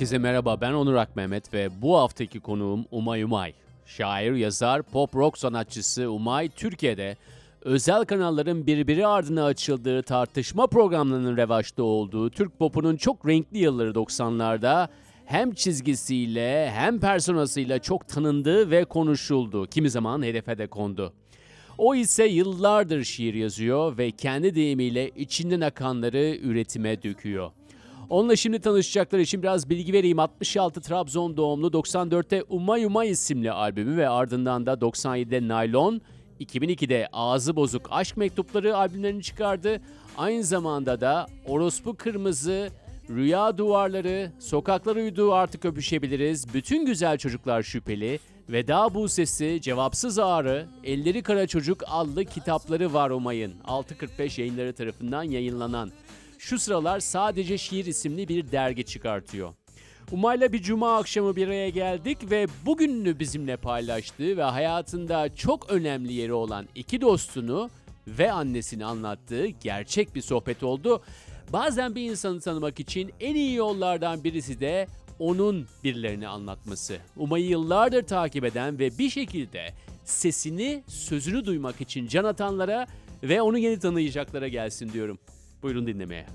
Herkese merhaba ben Onur Akmehmet ve bu haftaki konuğum Umay Umay. Şair, yazar, pop rock sanatçısı Umay Türkiye'de özel kanalların birbiri ardına açıldığı tartışma programlarının revaçta olduğu Türk popunun çok renkli yılları 90'larda hem çizgisiyle hem personasıyla çok tanındı ve konuşuldu. Kimi zaman hedefe de kondu. O ise yıllardır şiir yazıyor ve kendi deyimiyle içinden akanları üretime döküyor. Onunla şimdi tanışacaklar için biraz bilgi vereyim. 66 Trabzon doğumlu 94'te Umay Umay isimli albümü ve ardından da 97'de Naylon, 2002'de Ağzı Bozuk Aşk Mektupları albümlerini çıkardı. Aynı zamanda da Orospu Kırmızı, Rüya Duvarları, Sokaklar Uyudu Artık Öpüşebiliriz, Bütün Güzel Çocuklar Şüpheli, Veda Bu Sesi, Cevapsız Ağrı, Elleri Kara Çocuk adlı kitapları var Umay'ın. 645 yayınları tarafından yayınlanan. Şu sıralar sadece şiir isimli bir dergi çıkartıyor. Umay'la bir cuma akşamı bir araya geldik ve bugününü bizimle paylaştığı ve hayatında çok önemli yeri olan iki dostunu ve annesini anlattığı gerçek bir sohbet oldu. Bazen bir insanı tanımak için en iyi yollardan birisi de onun birilerini anlatması. Umay'ı yıllardır takip eden ve bir şekilde sesini, sözünü duymak için can atanlara ve onu yeni tanıyacaklara gelsin diyorum. Buyurun dinlemeye.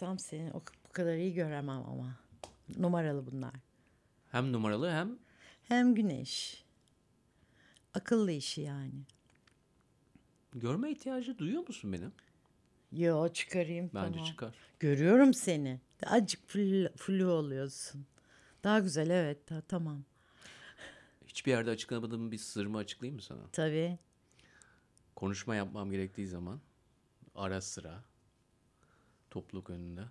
Takmazsam seni o bu kadar iyi göremem ama. Numaralı bunlar. Hem numaralı hem Hem güneş. Akıllı işi yani. görme ihtiyacı duyuyor musun benim? Yo çıkarayım Bence tamam. çıkar. Görüyorum seni. Azıcık flu, flu oluyorsun. Daha güzel evet ta- tamam. Hiçbir yerde açıklamadığım bir sırrımı açıklayayım mı sana? Tabii. Konuşma yapmam gerektiği zaman ara sıra topluluk önünde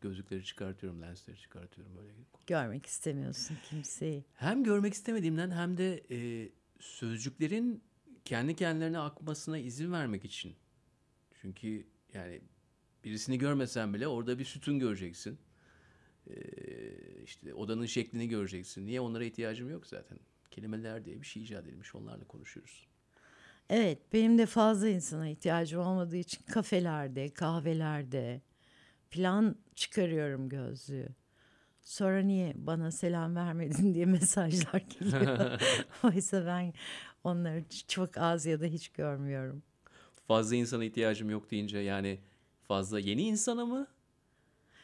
gözlükleri çıkartıyorum, lensleri çıkartıyorum böyle. Görmek istemiyorsun kimseyi. Hem görmek istemediğimden hem de e, sözcüklerin kendi kendilerine akmasına izin vermek için. Çünkü yani birisini görmesen bile orada bir sütun göreceksin. E, işte odanın şeklini göreceksin. Niye onlara ihtiyacım yok zaten. Kelimeler diye bir şey icat edilmiş. Onlarla konuşuyoruz. Evet benim de fazla insana ihtiyacım olmadığı için kafelerde, kahvelerde plan çıkarıyorum gözlüğü. Sonra niye bana selam vermedin diye mesajlar geliyor. Oysa ben onları çok az ya da hiç görmüyorum. Fazla insana ihtiyacım yok deyince yani fazla yeni insana mı?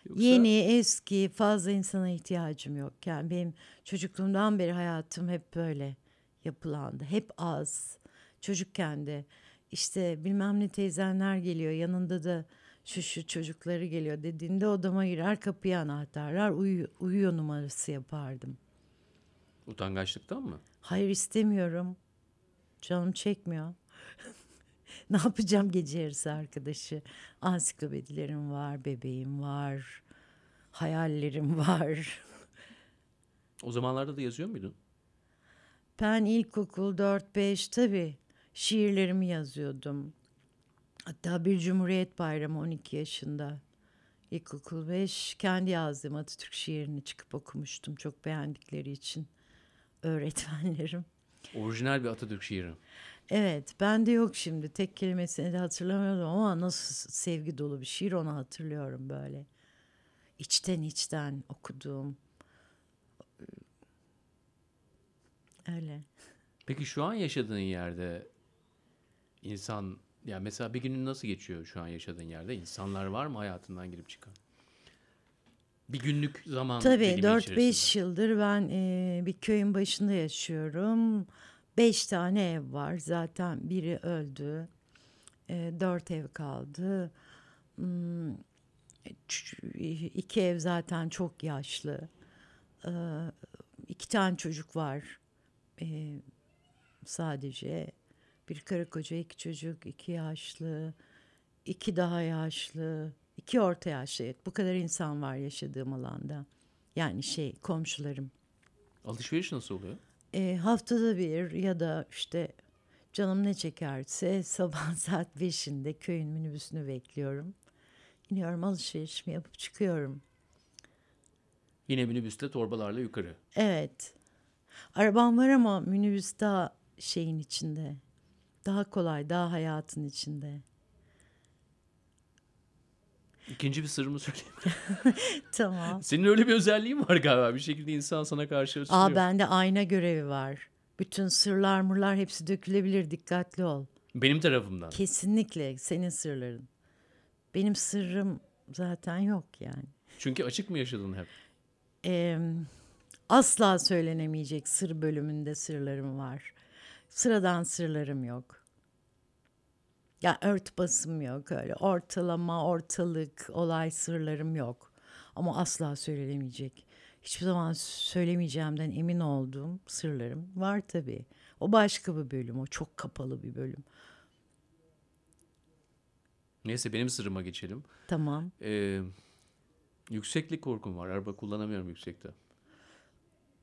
Yoksa Yeni, eski, fazla insana ihtiyacım yok. Yani benim çocukluğumdan beri hayatım hep böyle yapılandı. Hep az. Çocukken de işte bilmem ne teyzenler geliyor yanında da şu şu çocukları geliyor dediğinde odama girer kapıya anahtarlar uyu- uyuyor numarası yapardım. utangaçlıktan mı? Hayır istemiyorum. Canım çekmiyor. ne yapacağım gece yarısı arkadaşı? Ansiklopedilerim var, bebeğim var, hayallerim var. O zamanlarda da yazıyor muydun? Ben ilkokul 4-5 tabii şiirlerimi yazıyordum. Hatta bir Cumhuriyet Bayramı 12 yaşında. İlkokul 5 kendi yazdığım Atatürk şiirini çıkıp okumuştum çok beğendikleri için öğretmenlerim. Orijinal bir Atatürk şiiri. Evet, bende yok şimdi. Tek kelimesini de hatırlamıyorum ama nasıl sevgi dolu bir şiir onu hatırlıyorum böyle. İçten içten okuduğum. Öyle. Peki şu an yaşadığın yerde insan ya mesela bir günün nasıl geçiyor şu an yaşadığın yerde? İnsanlar var mı hayatından girip çıkan? Bir günlük zaman Tabii dilimi 4-5 içerisinde. yıldır ben eee, bir köyün başında yaşıyorum. Beş tane ev var. Zaten biri öldü. Dört ev kaldı. Hmm, iki ev zaten çok yaşlı. Ee, iki tane çocuk var. Ee, sadece bir karı koca, iki çocuk, iki yaşlı, iki daha yaşlı, iki orta yaşlı. Evet, bu kadar insan var yaşadığım alanda. Yani şey komşularım. Alışveriş nasıl oluyor? E, haftada bir ya da işte canım ne çekerse sabah saat 5'inde köyün minibüsünü bekliyorum. İniyorum alışverişimi yapıp çıkıyorum. Yine minibüste torbalarla yukarı. Evet. Arabam var ama minibüs daha şeyin içinde. Daha kolay, daha hayatın içinde. İkinci bir sırrımı söyleyeyim. Tamam. Senin öyle bir özelliğin var galiba. Bir şekilde insan sana karşı ısınıyor. Aa bende ayna görevi var. Bütün sırlar mırlar hepsi dökülebilir. Dikkatli ol. Benim tarafımdan. Kesinlikle senin sırların. Benim sırrım zaten yok yani. Çünkü açık mı yaşadın hep? Ee, asla söylenemeyecek sır bölümünde sırlarım var. Sıradan sırlarım yok. Ya örtbasım yok öyle. Ortalama, ortalık, olay sırlarım yok. Ama asla söylenemeyecek. Hiçbir zaman söylemeyeceğimden emin olduğum sırlarım var tabii. O başka bir bölüm, o çok kapalı bir bölüm. Neyse benim sırrıma geçelim. Tamam. Ee, yükseklik korkum var. Araba kullanamıyorum yüksekte.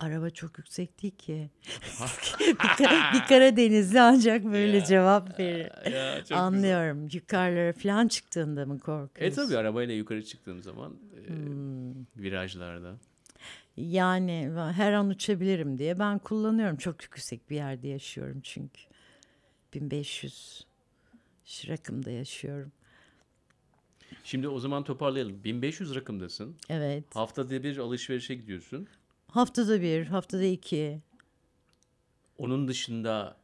Araba çok yüksek değil ki. bir, Ka- bir Karadenizli ancak böyle cevap verir. Çok Anlıyorum. Yukarılara falan çıktığında mı E korkuyorsun? tabii arabayla yukarı çıktığım zaman e, Hmm. virajlarda. Yani her an uçabilirim diye ben kullanıyorum. Çok yüksek bir yerde yaşıyorum çünkü. 1500 rakımda yaşıyorum. Şimdi o zaman toparlayalım. 1500 rakımdasın. Evet. Haftada bir alışverişe gidiyorsun. Haftada bir, haftada iki. Onun dışında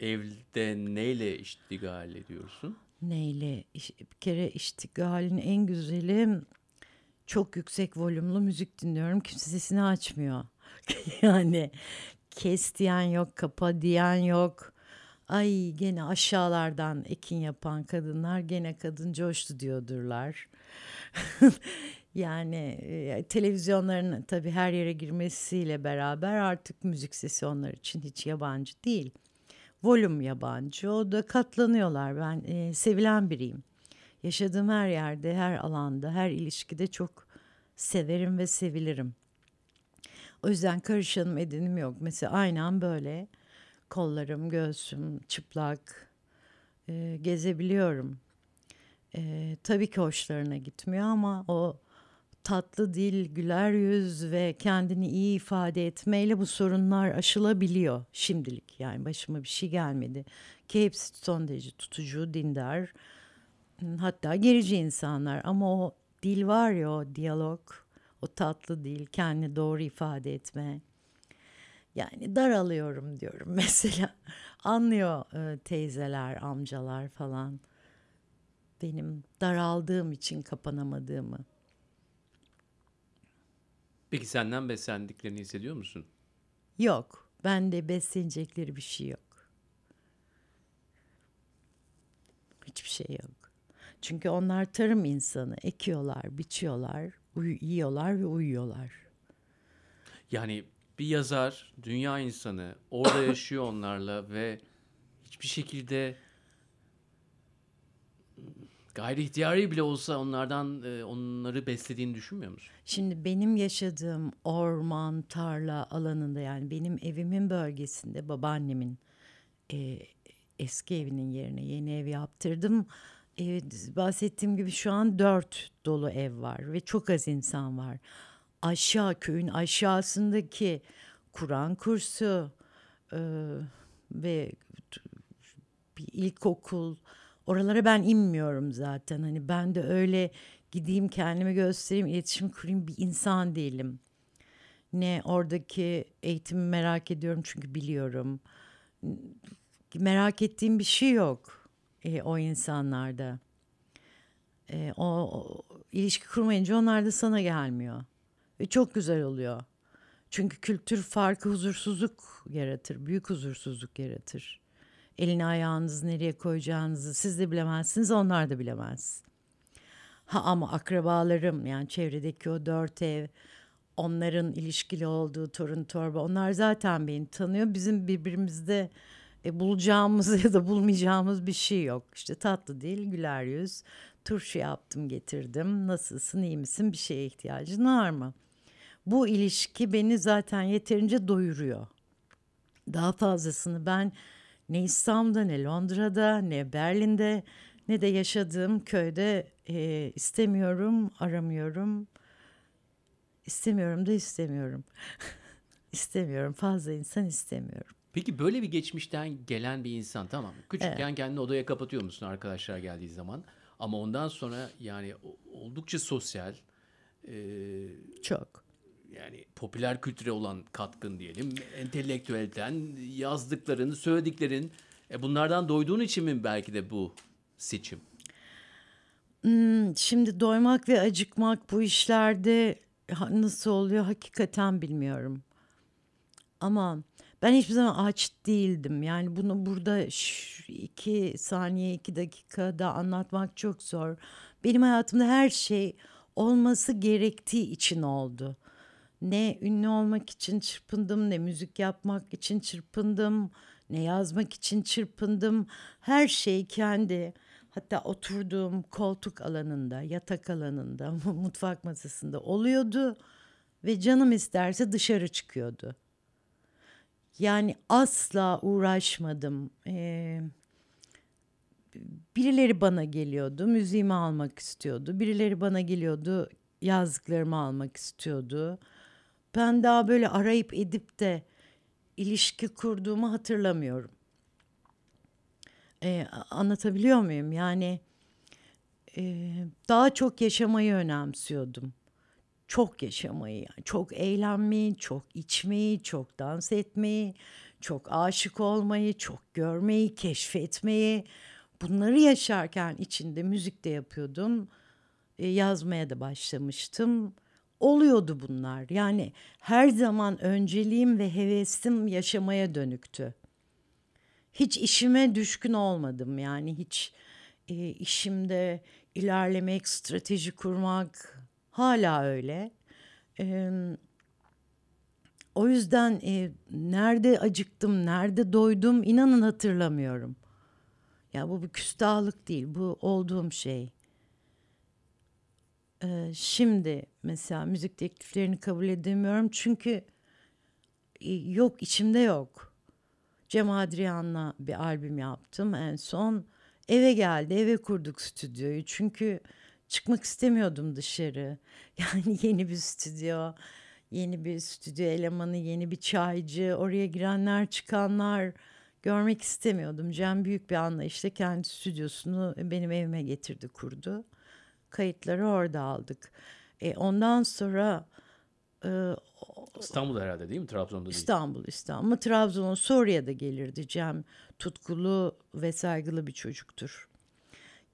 evde neyle iştigal ediyorsun? Neyle? Bir kere iştigalin en güzeli çok yüksek volümlü müzik dinliyorum. Kimse sesini açmıyor. yani kes diyen yok, kapa diyen yok. Ay gene aşağılardan ekin yapan kadınlar gene kadın coştu diyordurlar. yani televizyonların tabii her yere girmesiyle beraber artık müzik sesi onlar için hiç yabancı değil volüm yabancı. O da katlanıyorlar. Ben e, sevilen biriyim. Yaşadığım her yerde, her alanda, her ilişkide çok severim ve sevilirim. O yüzden karışanım edenim yok. Mesela aynen böyle kollarım, göğsüm çıplak e, gezebiliyorum. E, tabii ki hoşlarına gitmiyor ama o tatlı dil, güler yüz ve kendini iyi ifade etmeyle bu sorunlar aşılabiliyor şimdilik. Yani başıma bir şey gelmedi. Ki hepsi son derece tutucu, dindar, hatta gerici insanlar. Ama o dil var ya o diyalog, o tatlı dil, kendini doğru ifade etme. Yani daralıyorum diyorum mesela. Anlıyor e, teyzeler, amcalar falan. Benim daraldığım için kapanamadığımı. Peki senden beslendiklerini hissediyor musun? Yok. Bende beslenecekleri bir şey yok. Hiçbir şey yok. Çünkü onlar tarım insanı. Ekiyorlar, biçiyorlar, yiyorlar ve uyuyorlar. Yani bir yazar, dünya insanı orada yaşıyor onlarla ve hiçbir şekilde gayri ihtiyari bile olsa onlardan e, onları beslediğini düşünmüyor musun? Şimdi benim yaşadığım orman, tarla alanında yani benim evimin bölgesinde babaannemin e, eski evinin yerine yeni ev yaptırdım. Evet, bahsettiğim gibi şu an dört dolu ev var ve çok az insan var. Aşağı köyün aşağısındaki Kur'an kursu e, ve bir ilkokul oralara ben inmiyorum zaten. Hani ben de öyle gideyim kendimi göstereyim, iletişim kurayım bir insan değilim. Ne oradaki eğitimi merak ediyorum çünkü biliyorum. Merak ettiğim bir şey yok e, o insanlarda. E, o, o ilişki kurmayınca onlar da sana gelmiyor. Ve çok güzel oluyor. Çünkü kültür farkı huzursuzluk yaratır, büyük huzursuzluk yaratır. Elini ayağınızı nereye koyacağınızı siz de bilemezsiniz, onlar da bilemez. Ha ama akrabalarım yani çevredeki o dört ev, onların ilişkili olduğu torun torba onlar zaten beni tanıyor. Bizim birbirimizde e, bulacağımız ya da bulmayacağımız bir şey yok. İşte tatlı değil güler yüz. Turşu yaptım getirdim. Nasılsın iyi misin bir şeye ihtiyacın var mı? Bu ilişki beni zaten yeterince doyuruyor. Daha fazlasını ben ne İstanbul'da ne Londra'da ne Berlin'de ne de yaşadığım köyde e, istemiyorum, aramıyorum. İstemiyorum da istemiyorum. istemiyorum. Fazla insan istemiyorum. Peki böyle bir geçmişten gelen bir insan tamam mı? Küçükken kendini odaya kapatıyor musun arkadaşlar geldiği zaman? Ama ondan sonra yani oldukça sosyal, e, Çok. Yani popüler kültüre olan katkın diyelim, entelektüelden yazdıkların, söylediklerin, e, bunlardan doyduğun için mi belki de bu seçim? Hmm, Şimdi doymak ve acıkmak bu işlerde nasıl oluyor hakikaten bilmiyorum. Ama ben hiçbir zaman aç değildim. Yani bunu burada iki saniye, iki dakikada anlatmak çok zor. Benim hayatımda her şey olması gerektiği için oldu. Ne ünlü olmak için çırpındım, ne müzik yapmak için çırpındım, ne yazmak için çırpındım. Her şey kendi hatta oturduğum koltuk alanında, yatak alanında, mutfak masasında oluyordu ve canım isterse dışarı çıkıyordu. Yani asla uğraşmadım. Ee, birileri bana geliyordu, müziğimi almak istiyordu. Birileri bana geliyordu, yazdıklarımı almak istiyordu. Ben daha böyle arayıp edip de ilişki kurduğumu hatırlamıyorum. Ee, anlatabiliyor muyum? Yani e, daha çok yaşamayı önemsiyordum. Çok yaşamayı, yani çok eğlenmeyi, çok içmeyi, çok dans etmeyi, çok aşık olmayı, çok görmeyi, keşfetmeyi. Bunları yaşarken içinde müzik de yapıyordum. E, yazmaya da başlamıştım. Oluyordu bunlar. Yani her zaman önceliğim ve hevesim yaşamaya dönüktü. Hiç işime düşkün olmadım yani hiç e, işimde ilerlemek, strateji kurmak hala öyle. E, o yüzden e, nerede acıktım, nerede doydum inanın hatırlamıyorum. Ya bu bir küstahlık değil, bu olduğum şey. E, şimdi mesela müzik tekliflerini kabul edemiyorum çünkü e, yok içimde yok. Cem Adrian'la bir albüm yaptım en son. Eve geldi, eve kurduk stüdyoyu. Çünkü çıkmak istemiyordum dışarı. Yani yeni bir stüdyo, yeni bir stüdyo elemanı, yeni bir çaycı, oraya girenler çıkanlar görmek istemiyordum. Cem büyük bir anlayışla kendi stüdyosunu benim evime getirdi, kurdu. Kayıtları orada aldık. E, ondan sonra e, İstanbul herhalde değil mi? Trabzon'da değil. İstanbul, İstanbul. Ama Trabzon'a Suriye'de gelirdi Cem. Tutkulu ve saygılı bir çocuktur.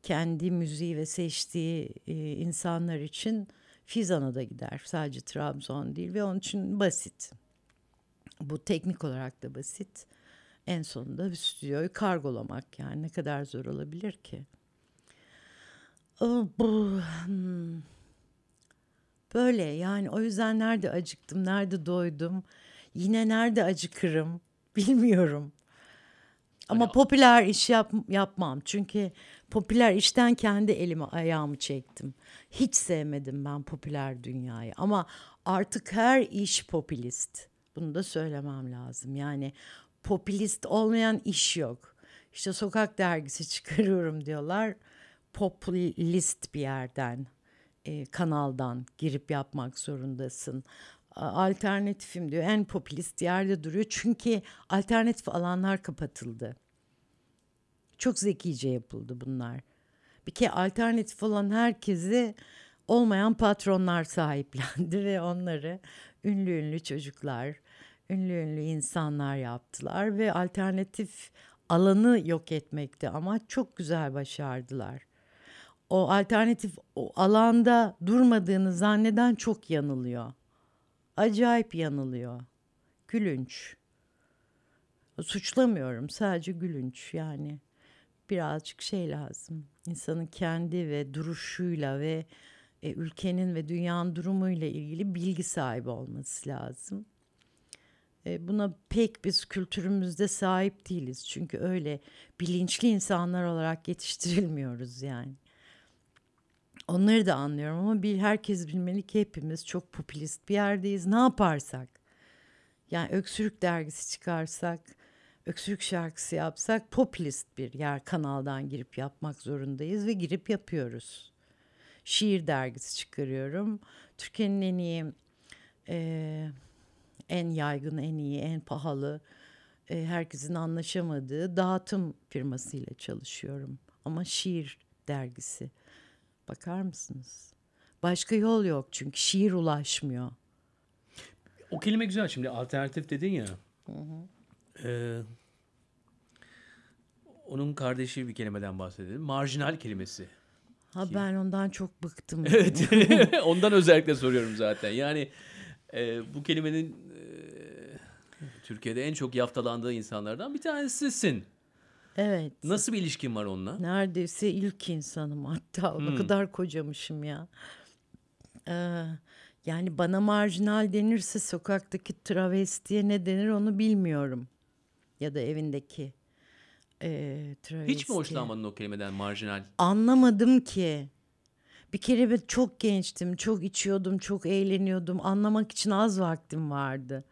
Kendi müziği ve seçtiği e, insanlar için Fizan'a da gider. Sadece Trabzon değil ve onun için basit. Bu teknik olarak da basit. En sonunda bir stüdyoyu kargolamak yani ne kadar zor olabilir ki? Hmm. Böyle yani o yüzden nerede acıktım, nerede doydum, yine nerede acıkırım bilmiyorum. Ama Hani- popüler iş yap, yapmam. Çünkü popüler işten kendi elimi ayağımı çektim. Hiç sevmedim ben popüler dünyayı. Ama artık her iş popülist. Bunu da söylemem lazım. Yani popülist olmayan iş yok. İşte sokak dergisi çıkarıyorum diyorlar. Popülist bir yerden e, kanaldan girip yapmak zorundasın. Alternatifim diyor en popülist yerde duruyor çünkü alternatif alanlar kapatıldı. Çok zekice yapıldı bunlar. Bir kere alternatif olan herkesi olmayan patronlar sahiplendi ve onları ünlü ünlü çocuklar, ünlü ünlü insanlar yaptılar ve alternatif alanı yok etmekti ama çok güzel başardılar o alternatif o alanda durmadığını zanneden çok yanılıyor. Acayip yanılıyor. Gülünç. Suçlamıyorum sadece gülünç yani. birazcık şey lazım. İnsanın kendi ve duruşuyla ve e, ülkenin ve dünyanın durumuyla ilgili bilgi sahibi olması lazım. E, buna pek biz kültürümüzde sahip değiliz. Çünkü öyle bilinçli insanlar olarak yetiştirilmiyoruz yani. Onları da anlıyorum ama bir herkes bilmeli ki hepimiz çok popülist bir yerdeyiz. Ne yaparsak yani öksürük dergisi çıkarsak, öksürük şarkısı yapsak popülist bir yer kanaldan girip yapmak zorundayız ve girip yapıyoruz. Şiir dergisi çıkarıyorum. Türkiye'nin en iyi, eee, en yaygın, en iyi, en pahalı, eee, herkesin anlaşamadığı dağıtım firmasıyla çalışıyorum. Ama şiir dergisi. Bakar mısınız? Başka yol yok çünkü şiir ulaşmıyor. O kelime güzel şimdi alternatif dedin ya. Ee, onun kardeşi bir kelimeden bahsedelim. Marjinal kelimesi. Ha ben ondan çok bıktım. Evet. Ondan özellikle soruyorum zaten. Yani e, bu kelimenin e, Türkiye'de en çok yaftalandığı insanlardan bir tanesisin. Evet. Nasıl bir ilişkin var onunla? Neredeyse ilk insanım hatta. Ne kadar kocamışım ya. Ee, yani bana marjinal denirse sokaktaki travestiye ne denir onu bilmiyorum. Ya da evindeki e, travesti. Hiç mi hoşlanmadın o kelimeden marjinal? Anlamadım ki. Bir kere ben çok gençtim, çok içiyordum, çok eğleniyordum. Anlamak için az vaktim vardı.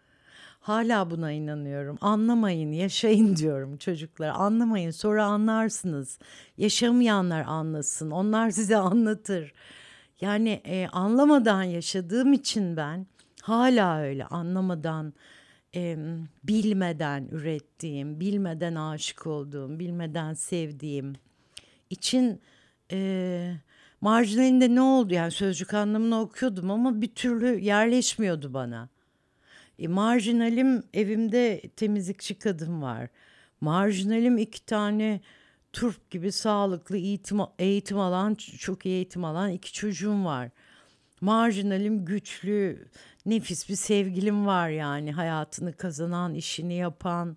Hala buna inanıyorum. Anlamayın, yaşayın diyorum çocuklara. Anlamayın, sonra anlarsınız. Yaşamayanlar anlasın, onlar size anlatır. Yani e, anlamadan yaşadığım için ben hala öyle anlamadan, e, bilmeden ürettiğim, bilmeden aşık olduğum, bilmeden sevdiğim için e, marjinalinde ne oldu yani sözcük anlamını okuyordum ama bir türlü yerleşmiyordu bana. E, marjinalim evimde temizlikçi kadın var. Marjinalim iki tane turp gibi sağlıklı eğitim, eğitim alan, çok iyi eğitim alan iki çocuğum var. Marjinalim güçlü, nefis bir sevgilim var yani hayatını kazanan, işini yapan,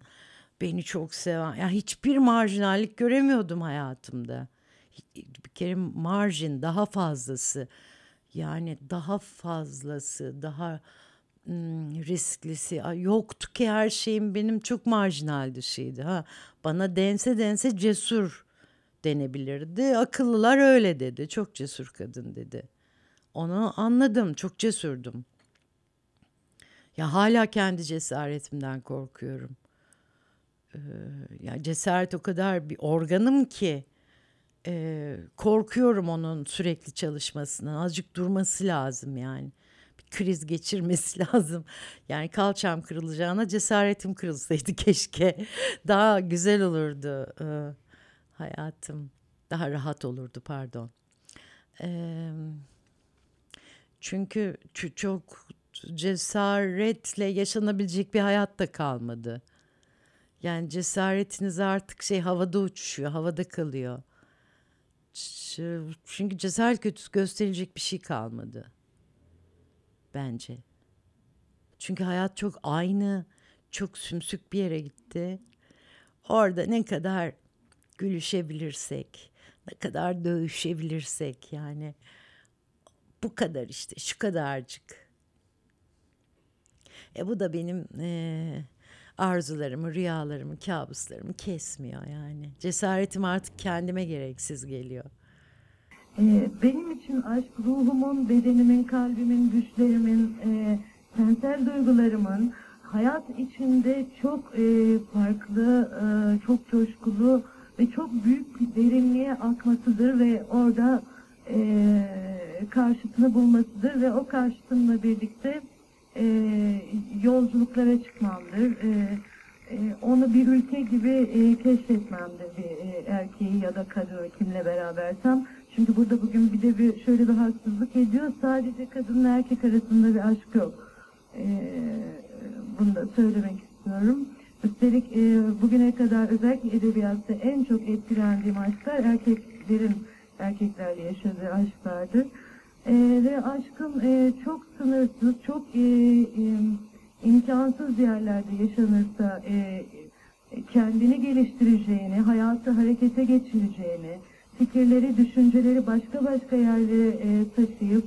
beni çok seven. Ya hiçbir marjinallik göremiyordum hayatımda. Bir kere marjin daha fazlası. Yani daha fazlası, daha risklisi Ay, yoktu ki her şeyim benim çok marjinal dışıydı. Ha, bana dense dense cesur denebilirdi. Akıllılar öyle dedi. Çok cesur kadın dedi. Onu anladım. Çok cesurdum. Ya hala kendi cesaretimden korkuyorum. Ee, ya cesaret o kadar bir organım ki e, korkuyorum onun sürekli çalışmasından. Azıcık durması lazım yani. Kriz geçirmesi lazım. Yani kalçam kırılacağına cesaretim kırılsaydı keşke. Daha güzel olurdu e, hayatım. Daha rahat olurdu pardon. Eee çünkü çok cesaretle yaşanabilecek bir hayat da kalmadı. Yani cesaretiniz artık şey havada uçuşuyor, havada kalıyor. Çünkü cesaret gösterilecek bir şey kalmadı. Bence. Çünkü hayat çok aynı, çok sümsük bir yere gitti. Orada ne kadar gülüşebilirsek, ne kadar dövüşebilirsek yani bu kadar işte şu kadarcık. E bu da benim e, arzularımı, rüyalarımı, kabuslarımı kesmiyor yani. Cesaretim artık kendime gereksiz geliyor. Ee, benim için aşk ruhumun, bedenimin, kalbimin, güçlerimin, e, tensel duygularımın hayat içinde çok e, farklı, e, çok coşkulu ve çok büyük bir derinliğe akmasıdır ve orada e, karşıtını bulmasıdır ve o karşıtınla birlikte e, yolculuklara çıkmamdır. E, e, onu bir ülke gibi e, keşfetmemdir bir e, erkeği ya da kadını kimle berabersem. Çünkü burada bugün bir de bir şöyle bir haksızlık ediyor. Sadece kadınla erkek arasında bir aşk yok. E, bunu da söylemek istiyorum. Üstelik e, bugüne kadar özellikle edebiyatta en çok etkilendiğim aşklar erkeklerin erkeklerle yaşadığı aşklardır. E, ve aşkım e, çok sınırsız, çok e, e, imkansız yerlerde yaşanırsa e, kendini geliştireceğini, hayatı harekete geçireceğini, fikirleri, düşünceleri başka başka yerlere e, taşıyıp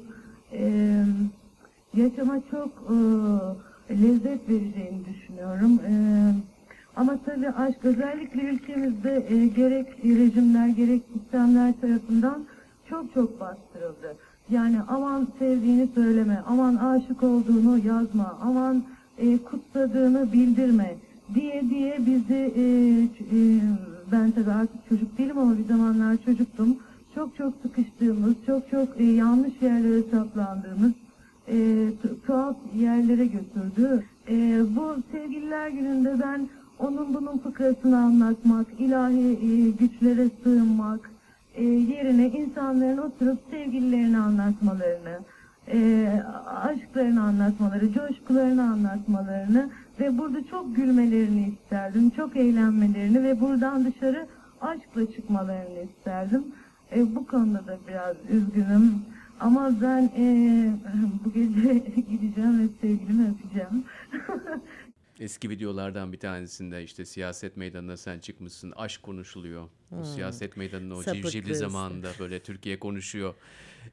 e, yaşama çok e, lezzet vereceğini düşünüyorum. E, ama tabii aşk özellikle ülkemizde e, gerek rejimler gerek sistemler tarafından çok çok bastırıldı. Yani aman sevdiğini söyleme, aman aşık olduğunu yazma, aman e, kutsadığını bildirme diye diye bizi e, e, ben tabii artık çocuk değilim ama bir zamanlar çocuktum. Çok çok sıkıştığımız, çok çok e, yanlış yerlere saplandığımız e, tu- tuhaf yerlere götürdü. E, bu sevgililer gününde ben onun bunun fıkrasını anlatmak, ilahi e, güçlere sığınmak e, yerine insanların oturup sevgililerini anlatmalarını, e, aşklarını anlatmaları, coşkularını anlatmalarını ve burada çok gülmelerini isterdim, çok eğlenmelerini ve buradan dışarı aşkla çıkmalarını isterdim. E, bu konuda da biraz üzgünüm. Ama ben e, bu gece gideceğim ve sevgilimi öpeceğim. Eski videolardan bir tanesinde işte siyaset meydanına sen çıkmışsın. Aşk konuşuluyor. O siyaset meydanının o civcivli Sapıklısı. zamanında böyle Türkiye konuşuyor.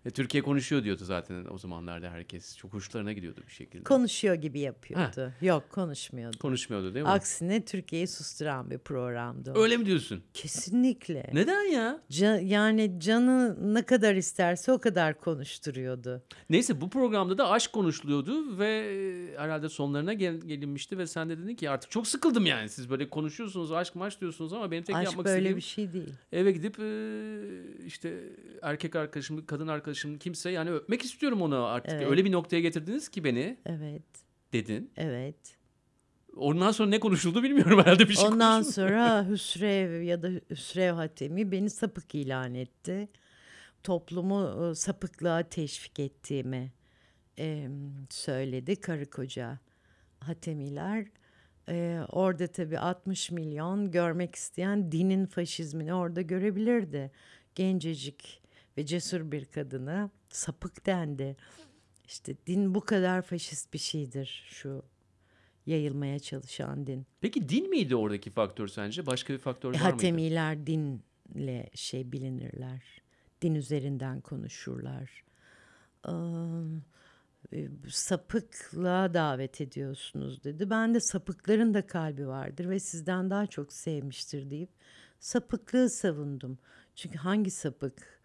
E, Türkiye konuşuyor diyordu zaten o zamanlarda herkes. Çok hoşlarına gidiyordu bir şekilde. Konuşuyor gibi yapıyordu. Yok konuşmuyordu. Konuşmuyordu değil mi? Aksine Türkiye'yi susturan bir programdı o. Öyle mi diyorsun? Kesinlikle. Neden ya? Ca- yani canı ne kadar isterse o kadar konuşturuyordu. Neyse bu programda da aşk konuşuluyordu ve e, herhalde sonlarına gel- gelinmişti ve sen de dedin ki artık çok sıkıldım yani. Siz böyle konuşuyorsunuz aşk maş diyorsunuz ama benim tek Aşk yapmak böyle istediğim bir şey değil. eve gidip e, işte erkek arkadaşım, kadın arkadaşım kimse yani öpmek istiyorum onu artık. Evet. Öyle bir noktaya getirdiniz ki beni Evet, dedin. evet. Ondan sonra ne konuşuldu bilmiyorum herhalde bir şey Ondan konuşuldu. sonra Hüsrev ya da Hüsrev Hatemi beni sapık ilan etti. Toplumu e, sapıklığa teşvik ettiğimi e, söyledi karı koca Hatemiler. E, orada tabii 60 milyon görmek isteyen dinin faşizmini orada görebilirdi. Gencecik ve cesur bir kadını sapık dendi. İşte din bu kadar faşist bir şeydir şu yayılmaya çalışan din. Peki din miydi oradaki faktör sence? Başka bir faktör E, var mıydı? Hatemiler dinle şey bilinirler. Din üzerinden konuşurlar. Ee, sapıklığa davet ediyorsunuz dedi. Ben de sapıkların da kalbi vardır ve sizden daha çok sevmiştir deyip sapıklığı savundum. Çünkü hangi sapık?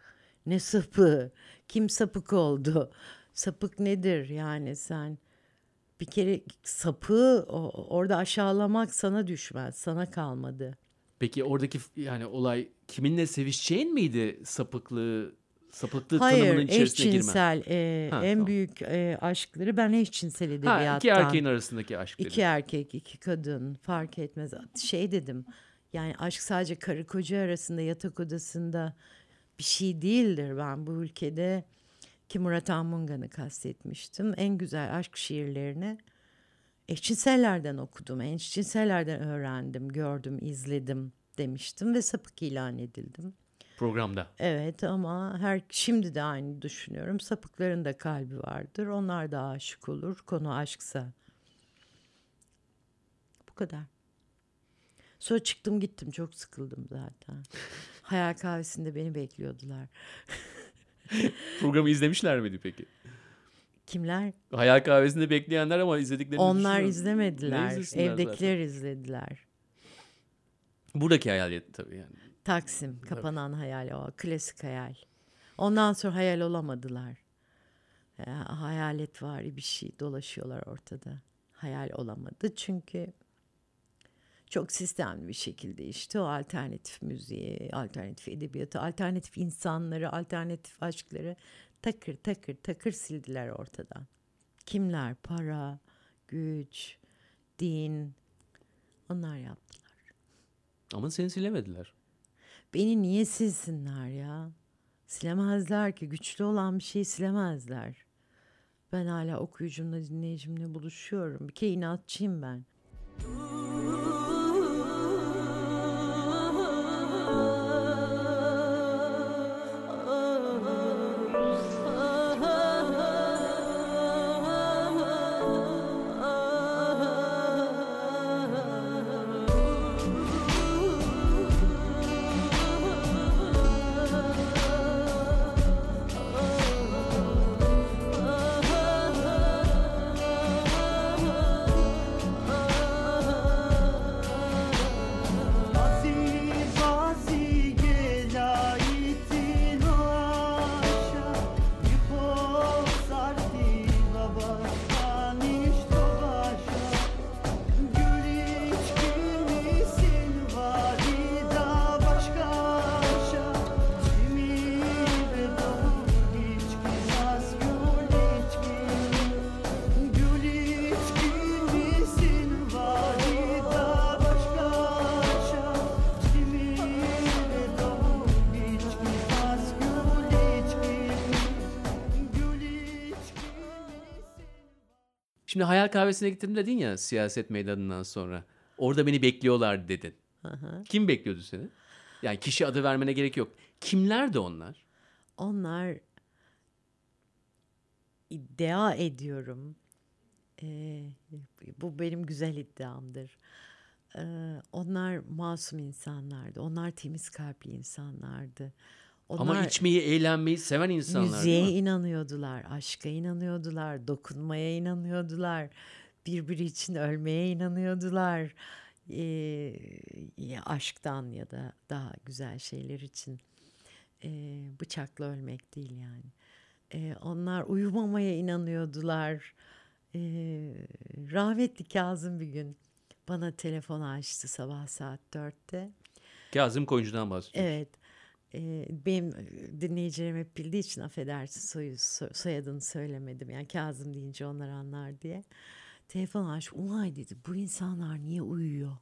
Ne sapığı? Kim sapık oldu? Sapık nedir yani sen? Bir kere sapığı o- orada aşağılamak sana düşmez, sana kalmadı. Peki oradaki yani olay kiminle sevişeceğin miydi sapıklığı sapıklığı Hayır, tanımının içerisine girmen? eşcinsel e, Ha, en tamam. büyük e, aşkları ben eşcinsel Ha, edebiyattan. iki erkeğin arasındaki aşk dedin. İki erkek, iki kadın fark etmez. Şey dedim. Yani aşk sadece karı koca arasında yatak odasında bir şey değildir. Ben bu ülkede ki Murat Anmungan'ı kastetmiştim. En güzel aşk şiirlerini eşcinsellerden okudum. Eşcinsellerden öğrendim, gördüm, izledim demiştim ve sapık ilan edildim. Programda. Evet ama her şimdi de aynı düşünüyorum. Sapıkların da kalbi vardır. Onlar da aşık olur. Konu aşksa. Bu kadar. Sonra çıktım gittim. Çok sıkıldım zaten. Hayal kahvesinde beni bekliyordular. Programı izlemişler miydi peki? Kimler? Hayal kahvesinde bekleyenler ama izlediklerini Onlar izlemediler. Evdekiler izlediler. zaten? Buradaki hayalet tabii yani. Taksim, kapanan hayal o. Klasik hayal. Ondan sonra hayal olamadılar. E, hayalet var bir şey dolaşıyorlar ortada. Hayal olamadı çünkü çok sistemli bir şekilde işte o alternatif müziği, alternatif edebiyatı, alternatif insanları, alternatif aşkları takır takır takır sildiler ortadan. Kimler? Para, güç, din. Onlar yaptılar. Ama seni silemediler. Beni niye silsinler ya? Silemezler ki. Güçlü olan bir şeyi silemezler. Ben hala okuyucumla dinleyicimle buluşuyorum. Bir kere inatçıyım ben. Şimdi hayal kahvesine gittim dedin ya siyaset meydanından sonra. Orada beni bekliyorlar dedin. Kim bekliyordu seni? Yani kişi adı vermene gerek yok. Kimlerdi onlar? Onlar iddia ediyorum. Ee, bu benim güzel iddiamdır. Ee, onlar masum insanlardı. Onlar temiz kalpli insanlardı. Onlar Ama içmeyi, eğlenmeyi seven insanlar müziğe inanıyordular, aşka inanıyordular, dokunmaya inanıyordular, birbiri için ölmeye inanıyordular. Ee, aşktan ya da daha güzel şeyler için Ee, bıçakla ölmek değil yani. Ee, onlar uyumamaya inanıyordular. Ee, rahmetli Kazım bir gün bana telefon açtı sabah saat dörtte. Kazım Koyuncu'dan bahsediyorsun. Evet. Benim dinleyicilerim hep bildiği için affedersin soyu, so- soyadını söylemedim. Yani Kazım deyince onlar anlar diye. Telefon aç. Umay dedi bu insanlar niye uyuyor?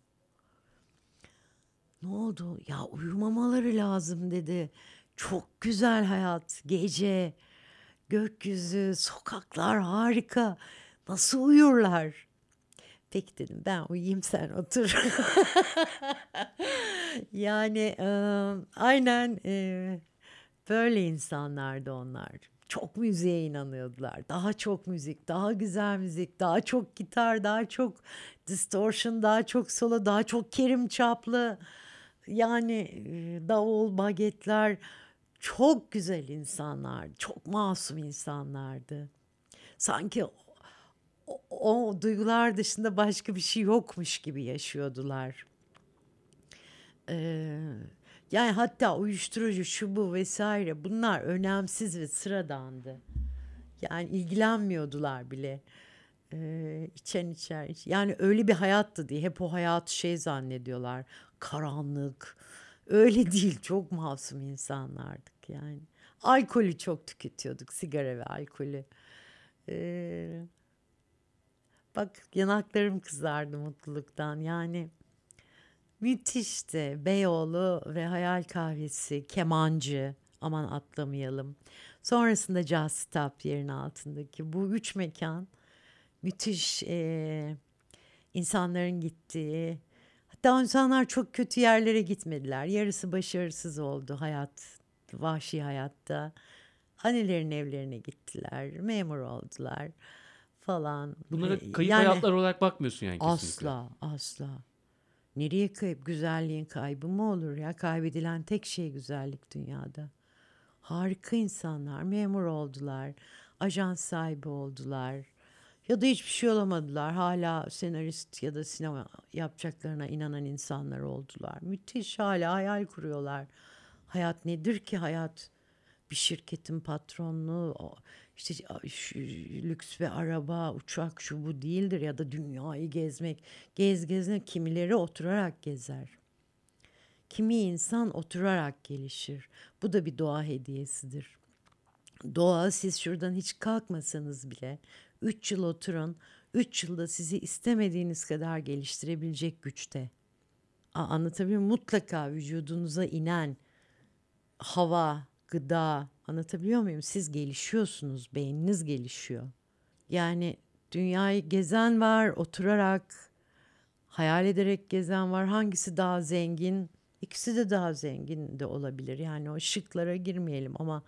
Ne oldu? Ya uyumamaları lazım dedi. Çok güzel hayat. Gece, gökyüzü, sokaklar harika. Nasıl uyurlar? Peki dedim ben uyuyayım sen otur. yani e, aynen e, böyle insanlardı onlar. Çok müziğe inanıyordular. Daha çok müzik, daha güzel müzik, daha çok gitar, daha çok distortion, daha çok solo, daha çok Kerim Çaplı. Yani davul, bagetler çok güzel insanlardı. Çok masum insanlardı. Sanki o, o duygular dışında başka bir şey yokmuş gibi yaşıyordular. Ee, yani hatta uyuşturucu, şu bu vesaire bunlar önemsiz ve sıradandı. Yani ilgilenmiyordular bile. Ee, içen içer. iç- Yani öyle bir hayattı diye hep o hayatı şey zannediyorlar. Karanlık. Öyle değil. Çok masum insanlardık yani. Alkolü çok tüketiyorduk. Sigara ve alkolü. Ee, Bak yanaklarım kızardı mutluluktan. Yani müthişti. Beyoğlu ve Hayal Kahvesi, Kemancı. Aman atlamayalım. Sonrasında Jazz Stop yerin altındaki bu üç mekan müthiş eee, insanların gittiği. Hatta insanlar çok kötü yerlere gitmediler. Yarısı başarısız oldu hayat, vahşi hayatta. Annelerin evlerine gittiler, memur oldular falan. Bunlara Ee, kayıp yani- hayatlar olarak bakmıyorsun yani kesinlikle. Asla, asla. Nereye kayıp? Güzelliğin kaybı mı olur ya? Kaybedilen tek şey güzellik dünyada. Harika insanlar, memur oldular, ajans sahibi oldular. Ya da hiçbir şey olamadılar. Hala senarist ya da sinema yapacaklarına inanan insanlar oldular. Müthiş hala hayal kuruyorlar. Hayat nedir ki hayat? bir şirketin patronluğu, işte şu lüks ve araba, uçak şu bu değildir ya da dünyayı gezmek. Gez gezmek kimileri oturarak gezer. Kimi insan oturarak gelişir. Bu da bir doğa hediyesidir. Doğa siz şuradan hiç kalkmasanız bile 3 yıl oturun. 3 yılda sizi istemediğiniz kadar geliştirebilecek güçte. A- Anlatabiliyor muyum? Mutlaka vücudunuza inen hava, gıda anlatabiliyor muyum? Siz gelişiyorsunuz, beyniniz gelişiyor. Yani dünyayı gezen var, oturarak, hayal ederek gezen var. Hangisi daha zengin? İkisi de daha zengin de olabilir. Yani o şıklara girmeyelim ama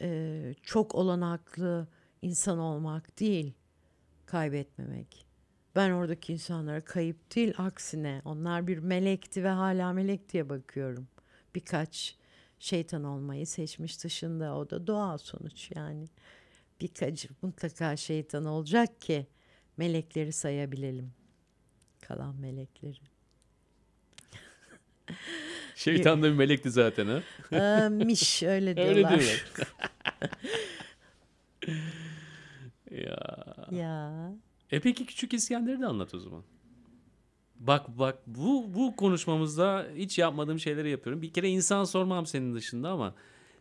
e, çok olanaklı insan olmak değil, kaybetmemek. Ben oradaki insanlara kayıp değil, aksine onlar bir melekti ve hala melek diye bakıyorum. Birkaç şeytan olmayı seçmiş dışında o da doğal sonuç yani. Birkaç mutlaka şeytan olacak ki melekleri sayabilelim. Kalan melekleri. Şeytan da bir melekti zaten ha. Aa, miş öyle diyorlar. Öyle diyorlar. ya. ya. E peki Küçük İskender'i de anlat o zaman. Bak bak bu bu konuşmamızda hiç yapmadığım şeyleri yapıyorum. Bir kere insan sormam senin dışında ama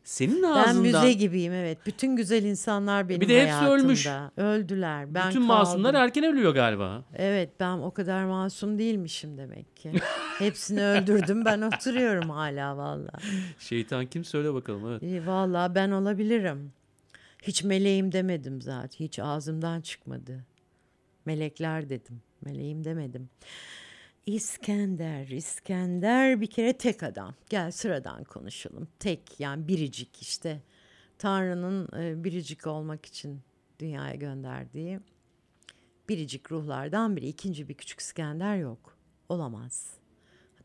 senin Ben ağzından müze gibiyim evet. Bütün güzel insanlar benim Bir de hepsi hayatımda. ölmüş. Öldüler. Ben bütün kaldım. masumlar erken ölüyor galiba. Evet ben o kadar masum değilmişim demek ki. Hepsini öldürdüm ben oturuyorum hala valla. Şeytan kim söyle bakalım evet. İyi valla ben olabilirim. Hiç meleğim demedim zaten. Hiç ağzımdan çıkmadı. Melekler dedim. Meleğim demedim. İskender, İskender bir kere tek adam. Gel sıradan konuşalım. Tek yani biricik işte. Tanrı'nın e, biricik olmak için dünyaya gönderdiği biricik ruhlardan biri. İkinci bir küçük İskender yok. Olamaz.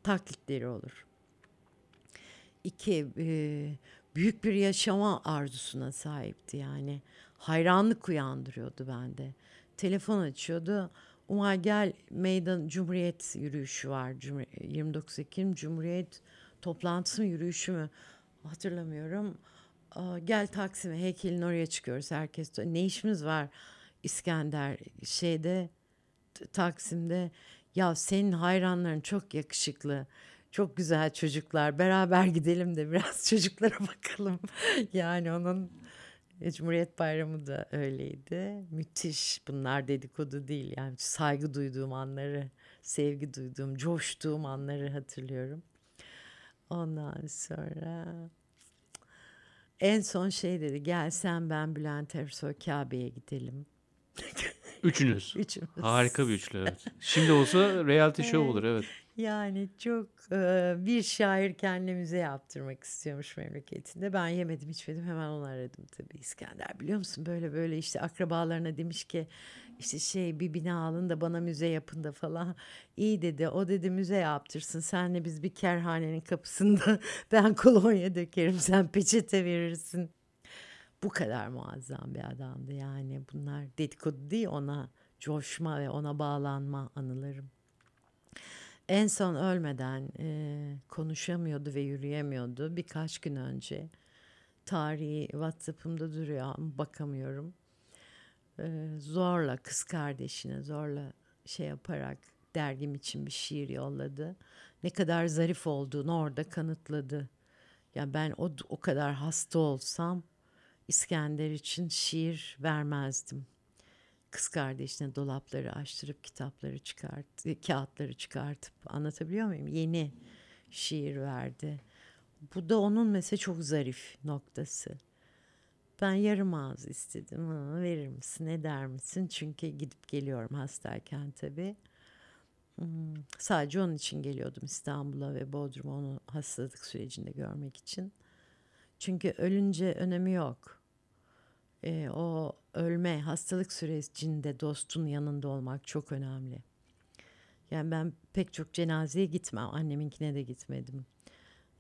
Taklitleri olur. İki, e, büyük bir yaşama arzusuna sahipti yani. Hayranlık uyandırıyordu bende. Telefon açıyordu. Umay gel meydan Cumhuriyet yürüyüşü var. Cumhur- 29 Ekim Cumhuriyet toplantısı mı yürüyüşü mü hatırlamıyorum. Gel Taksim'e heykelin oraya çıkıyoruz herkes. Ne işimiz var İskender şeyde Taksim'de ya senin hayranların çok yakışıklı. Çok güzel çocuklar. Beraber gidelim de biraz çocuklara bakalım. yani onun Cumhuriyet Bayramı da öyleydi. Müthiş. Bunlar dedikodu değil. Yani saygı duyduğum anları, sevgi duyduğum, coştuğum anları hatırlıyorum. Ondan sonra en son şey dedi. Gel sen ben Bülent Ersoy Kabe'ye gidelim. Üçünüz. Üçümüz. Harika bir üçlü evet. Şimdi olsa reality show olur evet. Yani çok e, bir şair kendine müze yaptırmak istiyormuş memleketinde. Ben yemedim içmedim hemen onu aradım tabii İskender biliyor musun böyle böyle işte akrabalarına demiş ki işte şey bir bina alın da bana müze yapın da falan. İyi dedi o dedi müze yaptırsın senle biz bir kerhanenin kapısında ben kolonya dökerim sen peçete verirsin. Bu kadar muazzam bir adamdı yani bunlar dedikodu değil ona coşma ve ona bağlanma anılarım. En son ölmeden e, konuşamıyordu ve yürüyemiyordu. Birkaç gün önce tarihi WhatsApp'ımda duruyor ama bakamıyorum. E, zorla kız kardeşine zorla şey yaparak dergim için bir şiir yolladı. Ne kadar zarif olduğunu orada kanıtladı. Ya ben o o kadar hasta olsam İskender için şiir vermezdim kız kardeşine dolapları açtırıp kitapları çıkart, kağıtları çıkartıp anlatabiliyor muyum? Yeni şiir verdi. Bu da onun mesela çok zarif noktası. Ben yarım ağız istedim. Ha, verir misin, eder misin? Çünkü gidip geliyorum hastayken tabii. Hmm, sadece onun için geliyordum İstanbul'a ve Bodrum'a onu hastalık sürecinde görmek için. Çünkü ölünce önemi yok e, o ölme, hastalık sürecinde dostun yanında olmak çok önemli. Yani ben pek çok cenazeye gitmem. Anneminkine de gitmedim.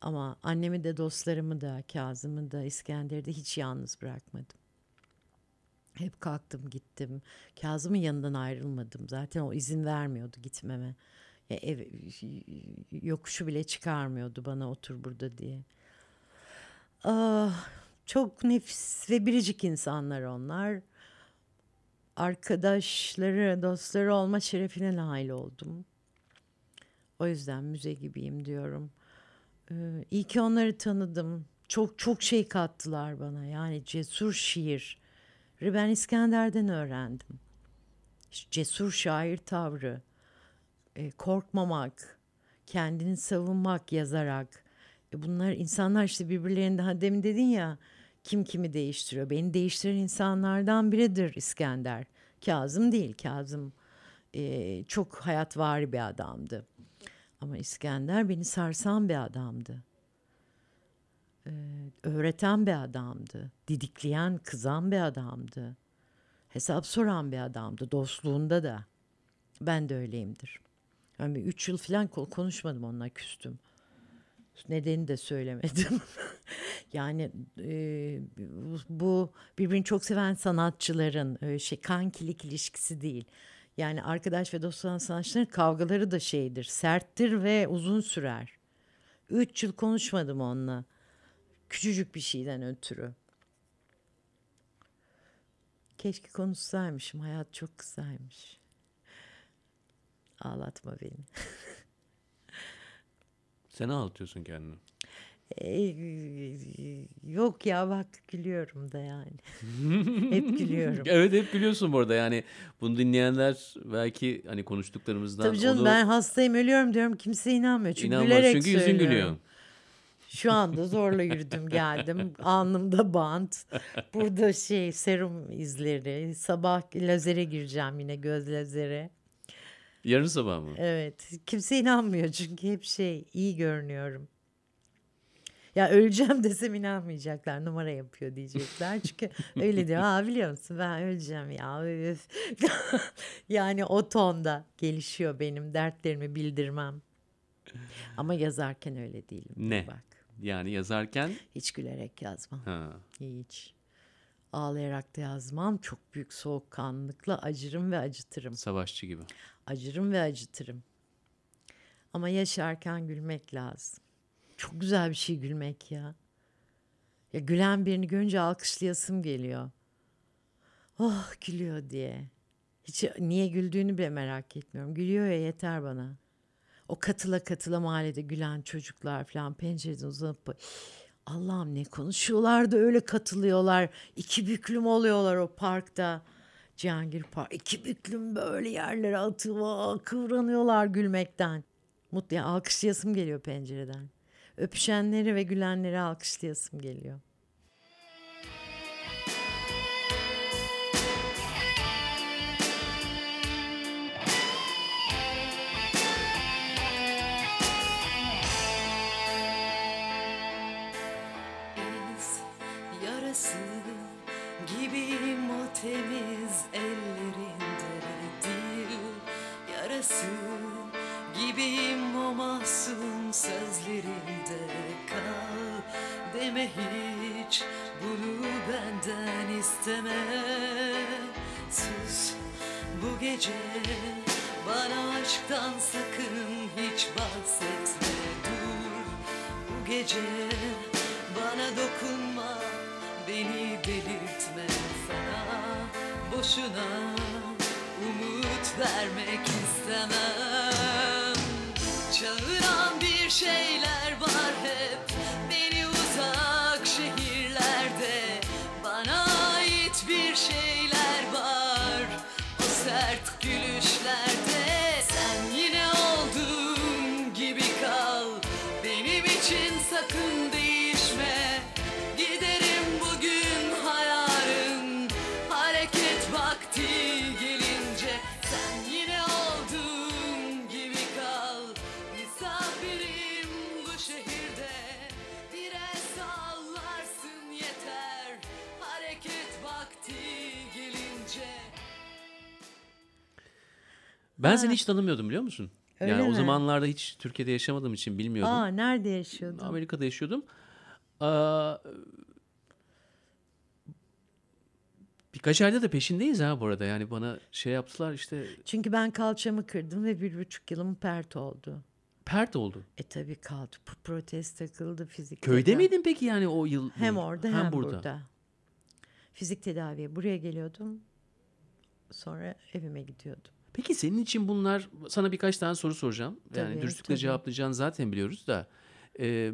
Ama annemi de dostlarımı da Kazım'ı da İskender'i de hiç yalnız bırakmadım. Hep kalktım gittim. Kazım'ın yanından ayrılmadım. Zaten o izin vermiyordu gitmeme. Ya ev, yokuşu bile çıkarmıyordu bana otur burada diye. Ah, çok nefis ve biricik insanlar onlar. Arkadaşları, dostları olma şerefine nail oldum. O yüzden müze gibiyim diyorum. Ee, iyi ki onları tanıdım. Çok çok şey kattılar bana. Yani cesur şiir. Ben İskender'den öğrendim. Cesur şair tavrı. e, korkmamak, kendini savunmak yazarak. E bunlar insanlar işte birbirlerinde ha demin dedin ya kim kimi değiştiriyor. Beni değiştiren insanlardan biridir İskender. Kazım değil. Kazım e, çok hayatvari bir adamdı. Ama İskender beni sarsan bir adamdı. E, öğreten bir adamdı. Didikleyen, kızan bir adamdı. Hesap soran bir adamdı. Dostluğunda da. Ben de öyleyimdir. Yani bir üç yıl falan ko- konuşmadım onunla küstüm. Nedeni de söylemedim. yani e, bu- birbirini çok seven sanatçıların e, şey kankilik ilişkisi değil. Yani arkadaş ve dost olan sanatçıların kavgaları da şeydir. Serttir ve uzun sürer. Üç yıl konuşmadım onunla. Küçücük bir şeyden ötürü. Keşke konuşsaymışım. Hayat çok kısaymış. Ağlatma beni. Sen ağlatıyorsun kendini. Ee, yok ya bak gülüyorum da yani. Hep gülüyorum. Evet hep gülüyorsun burada yani bunu dinleyenler belki hani konuştuklarımızdan Tabii canım onu ben hastayım ölüyorum diyorum kimse inanmıyor. Çünkü inanmaz. gülerek Çünkü yüzün söylüyorum. gülüyor. Şu anda zorla yürüdüm geldim. Alnımda bant. Burada şey serum izleri. Sabah lazere gireceğim yine göz lazere. Yarın sabah mı? Evet. Kimse inanmıyor çünkü hep şey iyi görünüyorum. Ya öleceğim desem inanmayacaklar. Numara yapıyor diyecekler. Çünkü öyle diyor. Ha biliyor musun ben öleceğim ya. üf." yani o tonda gelişiyor benim dertlerimi bildirmem. Ama yazarken öyle değilim. Ne? Bak. Yani yazarken Hiç gülerek yazmam. ha, Hiç. Ağlayarak da yazmam. Çok büyük soğukkanlılıkla acırım ve acıtırım. savaşçı gibi. Acırım ve acıtırım. Ama yaşarken gülmek lazım. Çok güzel bir şey gülmek ya. Ya gülen birini görünce alkışlayasım geliyor. Oh gülüyor diye. Hiç niye güldüğünü bile merak etmiyorum. Gülüyor ya yeter bana. O katıla katıla mahallede gülen çocuklar falan pencereden uzanıp Allah'ım ne konuşuyorlar da öyle katılıyorlar. İki büklüm oluyorlar o parkta. Cihangir Park. İki büklüm böyle yerlere atıyor. Kıvranıyorlar gülmekten. Mutlu yani alkışlayasım geliyor pencereden. Öpüşenleri ve gülenleri alkışlayasım geliyor. Ben seni hiç tanımıyordum biliyor musun? Öyle yani o mi? zamanlarda hiç Türkiye'de yaşamadığım için bilmiyordum. Aa nerede yaşıyordun? Amerika'da yaşıyordum. Aa, birkaç ayda da peşindeyiz ha bu arada. Yani bana şey yaptılar işte Çünkü ben kalçamı kırdım ve bir buçuk yılım pert oldu. pert oldu. E tabii kaldı. P- Protez takıldı fizik. Köyde tedavi- miydin peki yani o yıl? Hem orada hem, burada. Fizik tedaviye buraya geliyordum. Sonra evime gidiyordum. Peki senin için bunlar sana birkaç tane soru soracağım. Yani Tabii, dürüstlükle tabii. cevaplayacağını zaten biliyoruz da. e,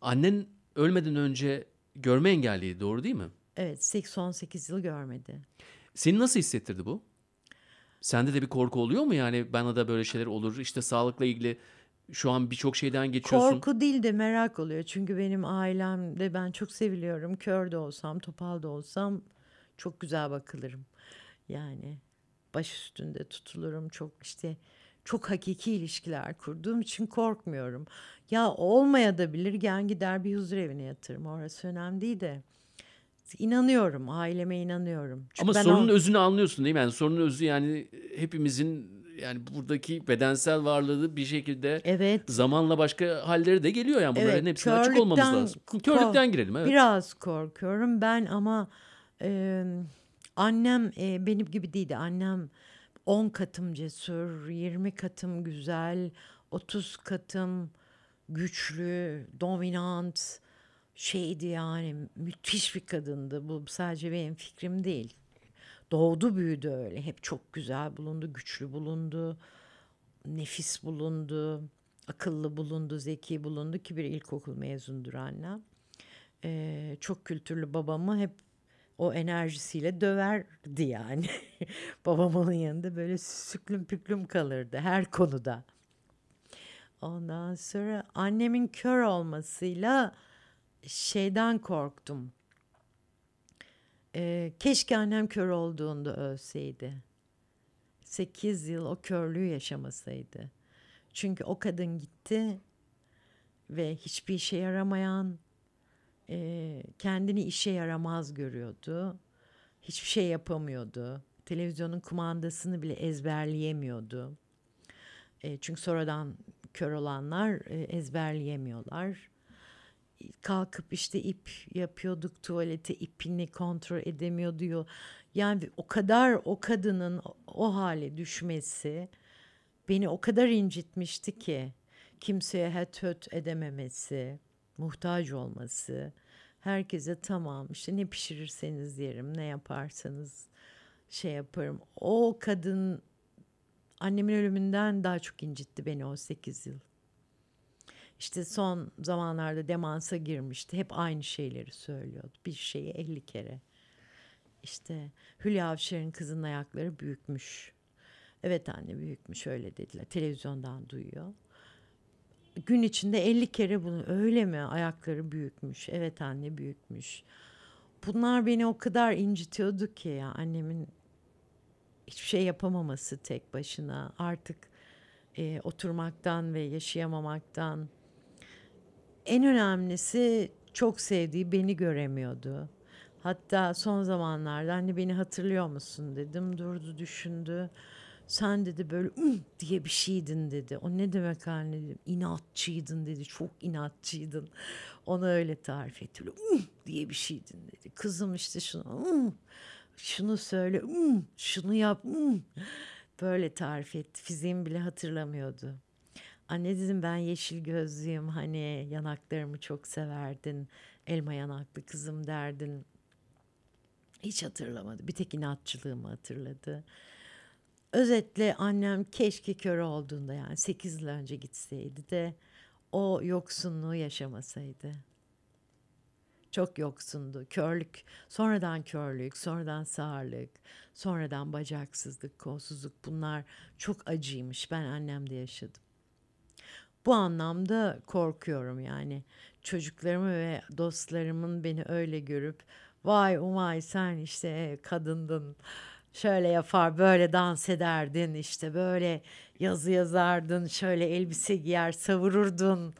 annen ölmeden önce görme engelliydi doğru değil mi? Evet 18 yıl görmedi. Seni nasıl hissettirdi bu? Sende de bir korku oluyor mu yani bana da böyle şeyler olur işte sağlıkla ilgili şu an birçok şeyden geçiyorsun. Korku değil de merak oluyor. Çünkü benim ailemde ben çok seviliyorum. Kör de olsam, topal da olsam çok güzel bakılırım. Yani baş üstünde tutulurum. Çok işte çok hakiki ilişkiler kurduğum için korkmuyorum. Ya olmaya da bilir gen gider bir huzur evine yatırım. Orası önemli değil de. İnanıyorum, aileme inanıyorum. Çünkü Ama sorunun o- özünü anlıyorsun değil mi? Yani sorunun özü yani hepimizin yani buradaki bedensel varlığı bir şekilde Evet. zamanla başka halleri de geliyor yani bunların Evet, hepsine açık olmamız lazım. Körlükten girelim evet. Biraz korkuyorum ben ama e, annem e, benim gibi değildi. Annem 10 katım cesur, 20 katım güzel, 30 katım güçlü, dominant şeydi yani müthiş bir kadındı. Bu sadece benim fikrim değil. Doğdu büyüdü öyle. Hep çok güzel bulundu, güçlü bulundu, nefis bulundu, akıllı bulundu, zeki bulundu ki bir ilkokul mezundur annem. Ee, çok kültürlü babamı hep o enerjisiyle döverdi yani. Babam onun yanında böyle süklüm püklüm kalırdı her konuda. Ondan sonra annemin kör olmasıyla şeyden korktum. Ee, keşke annem kör olduğunda ölseydi. 8 yıl o körlüğü yaşamasaydı. Çünkü o kadın gitti ve hiçbir işe yaramayan, e, kendini işe yaramaz görüyordu. Hiçbir şey yapamıyordu. Televizyonun kumandasını bile ezberleyemiyordu. E, çünkü sonradan kör olanlar e, ezberleyemiyorlar. Kalkıp işte ip yapıyorduk tuvalete ipini kontrol edemiyor diyor. Yani o kadar o kadının o, hale düşmesi beni o kadar incitmişti ki kimseye het höt edememesi, muhtaç olması, herkese tamam işte ne pişirirseniz yerim, ne yaparsanız şey yaparım. O kadın annemin ölümünden daha çok incitti beni o 8 yıl. İşte son zamanlarda demansa girmişti. Hep aynı şeyleri söylüyordu. Bir şeyi 50 kere. İşte Hülya Avşar'ın kızının ayakları büyükmüş. Evet anne büyükmüş öyle dediler. Televizyondan duyuyor. Gün içinde 50 kere bunu öyle mi ayakları büyükmüş. Evet anne büyükmüş. Bunlar beni o kadar incitiyordu ki ya annemin hiçbir şey yapamaması tek başına artık e, oturmaktan ve yaşayamamaktan en önemlisi çok sevdiği beni göremiyordu. Hatta son zamanlarda anne beni hatırlıyor musun dedim. Durdu düşündü. Sen dedi böyle diye bir şeydin dedi. O ne demek anne dedim. İnatçıydın dedi. Çok inatçıydın. Onu öyle tarif etti. Böyle, diye bir şeydin dedi. Kızım işte şunu şunu söyle şunu yap böyle tarif etti. Fiziğimi bile hatırlamıyordu. Anne dedim ben yeşil gözlüyüm hani yanaklarımı çok severdin. Elma yanaklı kızım derdin. Hiç hatırlamadı. Bir tek inatçılığımı hatırladı. Özetle annem keşke kör olduğunda yani 8 yıl önce gitseydi de o yoksunluğu yaşamasaydı. Çok yoksundu. Körlük, sonradan körlük, sonradan sağırlık, sonradan bacaksızlık, kolsuzluk bunlar çok acıymış. Ben annemde yaşadım. Bu anlamda korkuyorum yani. Çocuklarımı ve dostlarımın beni öyle görüp vay umay sen işte kadındın şöyle yapar böyle dans ederdin işte böyle yazı yazardın şöyle elbise giyer savururdun.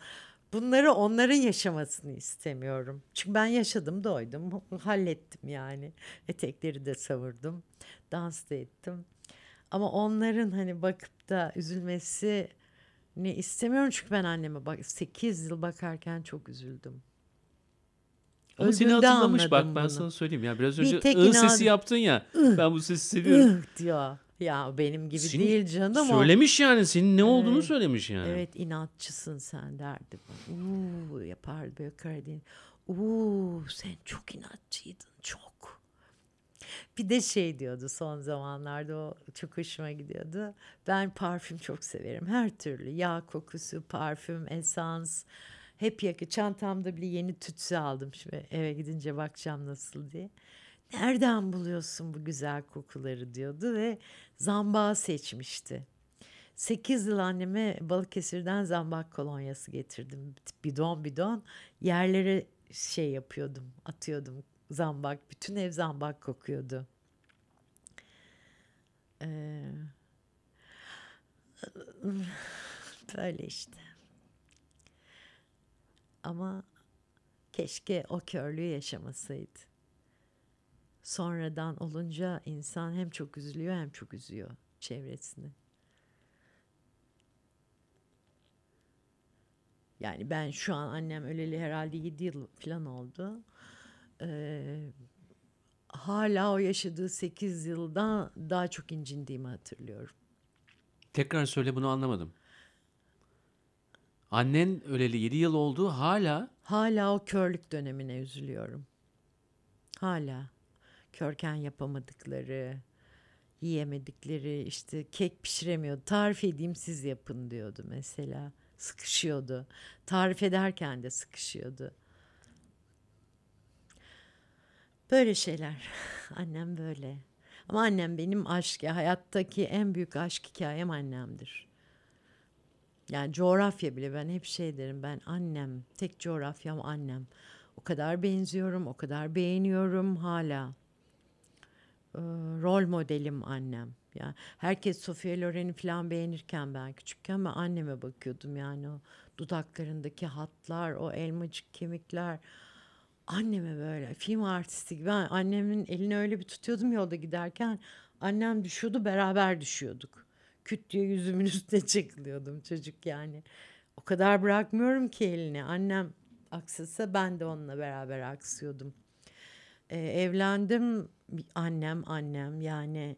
Bunları onların yaşamasını istemiyorum. Çünkü ben yaşadım doydum hallettim yani etekleri de savurdum dans da ettim. Ama onların hani bakıp da üzülmesi ne istemiyorum çünkü ben anneme bak 8 yıl bakarken çok üzüldüm. Ama seni Öldüğünde hatırlamış bak anladım ben bunu. sana söyleyeyim ya biraz Bir önce tek ı inan- sesi yaptın ya. Ben bu sesi seviyorum. Ih diyor. Ya benim gibi Senin değil canım o. Söylemiş yani senin ne olduğunu Evet. söylemiş yani. Evet inatçısın sen derdi. Uuu yapardı böyle Karadeniz. Uuu sen çok inatçıydın çok. Bir de şey diyordu son zamanlarda o çok hoşuma gidiyordu. Ben parfüm çok severim her türlü. Yağ kokusu, parfüm, esans. Hep yakı. Çantamda bile yeni tütsü aldım şimdi eve gidince bakacağım nasıl diye. Nereden buluyorsun bu güzel kokuları diyordu ve zambağı seçmişti. 8 yıl anneme Balıkesir'den zambak kolonyası getirdim. Bidon bidon yerlere şey yapıyordum, atıyordum zambak. Bütün ev zambak kokuyordu. Ee, böyle işte. Ama keşke o körlüğü yaşamasaydı. Sonradan olunca insan hem çok üzülüyor hem çok üzüyor çevresini. Yani ben şu an annem öleli herhalde 7 yıl falan oldu. Ee, hala o yaşadığı 8 yılda daha çok incindiğimi hatırlıyorum. Tekrar söyle bunu anlamadım. Annen öleli 7 yıl oldu hala Hala o körlük dönemine üzülüyorum. Hala. Körken yapamadıkları, yiyemedikleri, işte kek pişiremiyordu. Tarif edeyim siz yapın diyordu mesela. Sıkışıyordu. Tarif ederken de sıkışıyordu. Böyle şeyler. Annem böyle. Ama annem benim aşk, hayattaki en büyük aşk hikayem annemdir. Yani coğrafya bile ben hep şey derim ben annem tek coğrafyam annem. O kadar benziyorum o kadar beğeniyorum hala. Ee, rol modelim annem. Yani herkes Sofia Loren'i falan beğenirken ben küçükken ben anneme bakıyordum yani o dudaklarındaki hatlar, o elmacık kemikler. Anneme böyle film artisti gibi. Ben annemin elini öyle bir tutuyordum yolda giderken. Annem düşüyordu beraber düşüyorduk. Küt diye yüzümün üstüne çekiliyordum çocuk yani. O kadar bırakmıyorum ki elini. Annem aksasa ben de onunla beraber aksıyordum. Ee, evlendim annem annem yani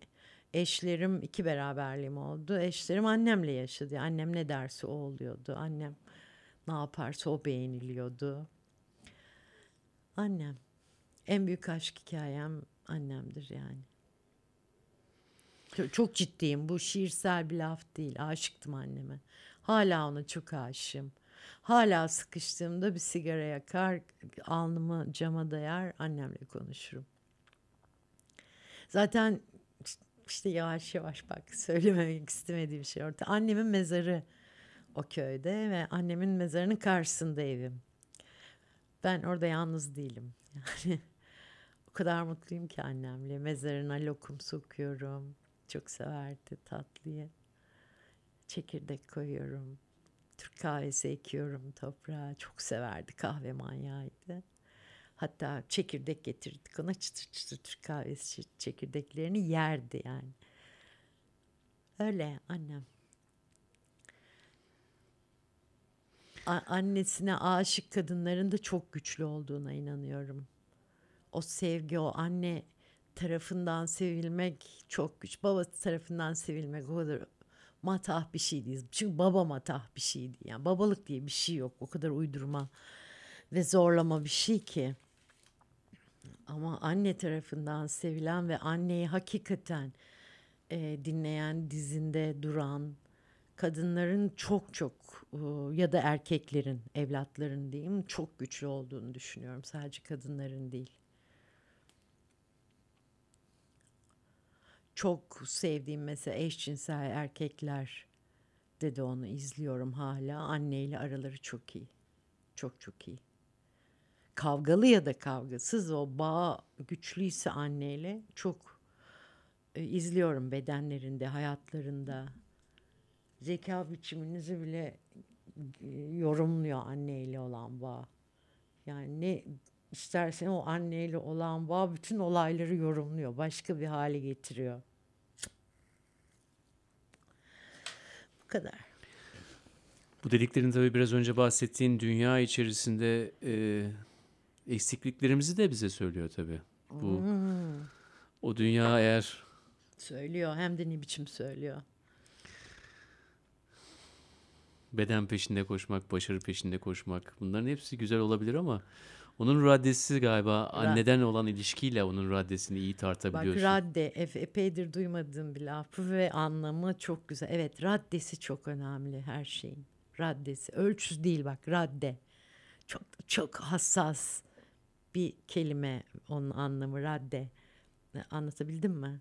eşlerim iki beraberliğim oldu. Eşlerim annemle yaşadı. Annem ne derse o oluyordu. Annem ne yaparsa o beğeniliyordu. Annem. En büyük aşk hikayem annemdir yani. Çok, ciddiyim. Bu şiirsel bir laf değil. Aşıktım anneme. Hala ona çok aşığım. Hala sıkıştığımda bir sigara yakar, alnımı cama dayar, annemle konuşurum. Zaten işte yavaş yavaş bak söylememek istemediğim şey orada. Annemin mezarı o köyde ve annemin mezarının karşısında evim. Ben orada yalnız değilim. Yani o kadar mutluyum ki annemle. Mezarına lokum sokuyorum. Çok severdi tatlıyı. Çekirdek koyuyorum. Türk kahvesi ekiyorum toprağa. Çok severdi kahve manyağıydı. Hatta çekirdek getirdik ona çıtır çıtır Türk kahvesi çekirdeklerini yerdi yani. Öyle annem. A- annesine aşık kadınların da çok güçlü olduğuna inanıyorum. O sevgi, o anne tarafından sevilmek çok güç. Baba tarafından sevilmek o kadar matah bir şey değil. Çünkü baba matah bir şeydi. Yani babalık diye bir şey yok. O kadar uydurma ve zorlama bir şey ki. Ama anne tarafından sevilen ve anneyi hakikaten e, dinleyen, dizinde duran kadınların çok çok e, ya da erkeklerin, evlatların diyeyim çok güçlü olduğunu düşünüyorum. Sadece kadınların değil. Çok sevdiğim mesela eşcinsel erkekler de onu izliyorum hala. Anneyle araları çok iyi. Çok çok iyi kavgalı ya da kavgasız o bağ güçlüyse anneyle çok e, izliyorum bedenlerinde, hayatlarında. Zeka biçiminizi bile e, yorumluyor anneyle olan bağ. Yani ne istersen o anneyle olan bağ bütün olayları yorumluyor. Başka bir hale getiriyor. Kadar. Bu dediklerin tabii biraz önce bahsettiğin dünya içerisinde e, eksikliklerimizi de bize söylüyor tabii. Bu o dünya eğer Söylüyor hem de ne biçim söylüyor. beden peşinde koşmak, başarı peşinde koşmak bunların hepsi güzel olabilir ama onun raddesi galiba anneden olan ilişkiyle onun raddesini iyi Bak tartabiliyorsun. radde ep- epeydir duymadığım bir lafı ve anlamı çok güzel. Evet raddesi çok önemli her şeyin. Raddesi ölçüsü değil bak radde. Çok çok hassas bir kelime onun anlamı radde. Anlatabildim mi?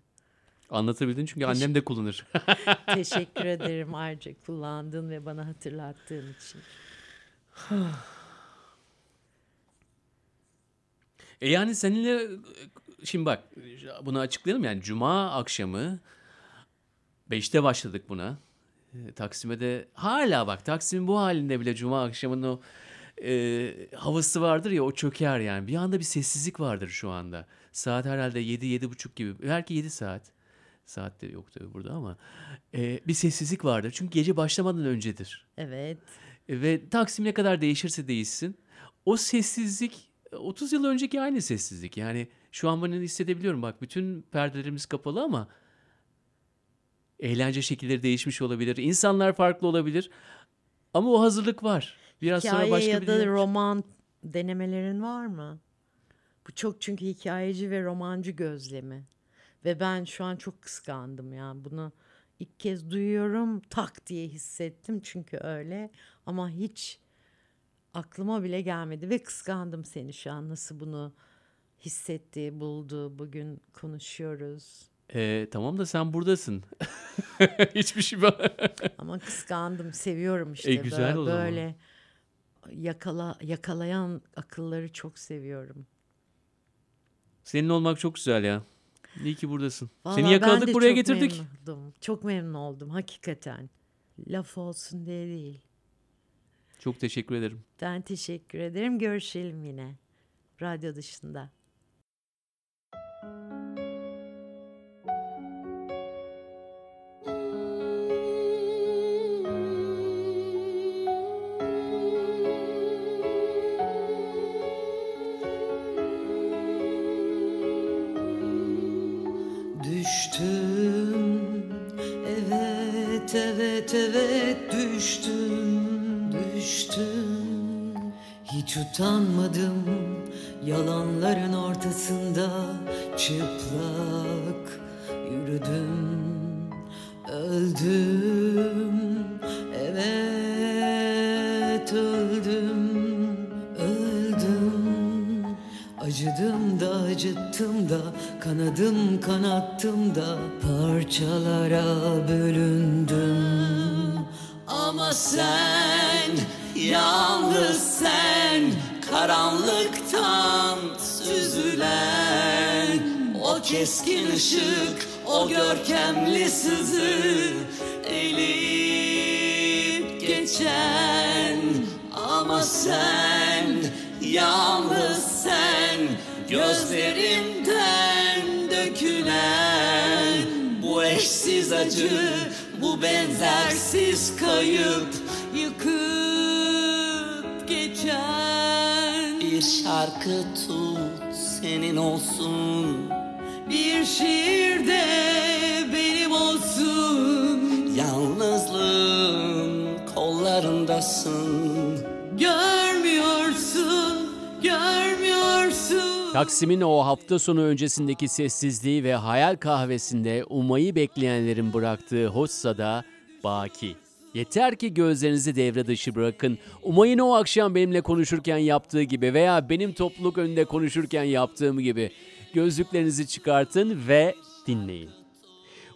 Anlatabildin çünkü annem de kullanır. Teşekkür ederim ayrıca kullandığın ve bana hatırlattığın için. E yani seninle şimdi bak bunu açıklayalım yani cuma akşamı 5'te başladık buna. E, Taksim'e de hala bak Taksim'in bu halinde bile cuma akşamının o e, havası vardır ya o çöker yani. Bir anda bir sessizlik vardır şu anda. Saat herhalde 7 buçuk gibi. Belki 7 saat. Saat de yok tabii burada ama e, bir sessizlik vardır. Çünkü gece başlamadan öncedir. Evet. E, Ve Taksim ne kadar değişirse değişsin o sessizlik 30 yıl önceki aynı sessizlik. Yani şu an bunu hissedebiliyorum. Bak bütün perdelerimiz kapalı ama eğlence şekilleri değişmiş olabilir. İnsanlar farklı olabilir. Ama o hazırlık var. Biraz sonra Hikaye başka ya bir da dünya- roman denemelerin var mı? Bu çok çünkü hikayeci ve romancı gözlemi. Ve ben şu an çok kıskandım yani bunu ilk kez duyuyorum tak diye hissettim çünkü öyle ama hiç aklıma bile gelmedi ve kıskandım seni şu an nasıl bunu hissetti, buldu, bugün konuşuyoruz. E, tamam da sen buradasın. Hiçbir şey var. Ama kıskandım, seviyorum işte E, güzel bö- o zaman. böyle yakala yakalayan akılları çok seviyorum. Senin olmak çok güzel ya. İyi ki buradasın. Vallahi Seni yakaladık buraya çok getirdik. memnundum. Çok memnun oldum hakikaten. Laf olsun diye değil. Çok teşekkür ederim. Ben teşekkür ederim. Görüşelim yine. Radyo dışında. Hiç keskin ışık O görkemli sızı Elip geçen. Ama sen Yalnız sen Gözlerimden dökülen Bu eşsiz acı Bu benzersiz kayıp Yıkıp geçen. Bir şarkı tut senin olsun kollarındasın Görmüyorsun, görmüyorsun Taksim'in o hafta sonu öncesindeki sessizliği ve hayal kahvesinde Umay'ı bekleyenlerin bıraktığı hoşsa da baki. Yeter ki gözlerinizi devre dışı bırakın. Umay'ın o akşam benimle konuşurken yaptığı gibi veya benim topluluk önünde konuşurken yaptığım gibi gözlüklerinizi çıkartın ve dinleyin.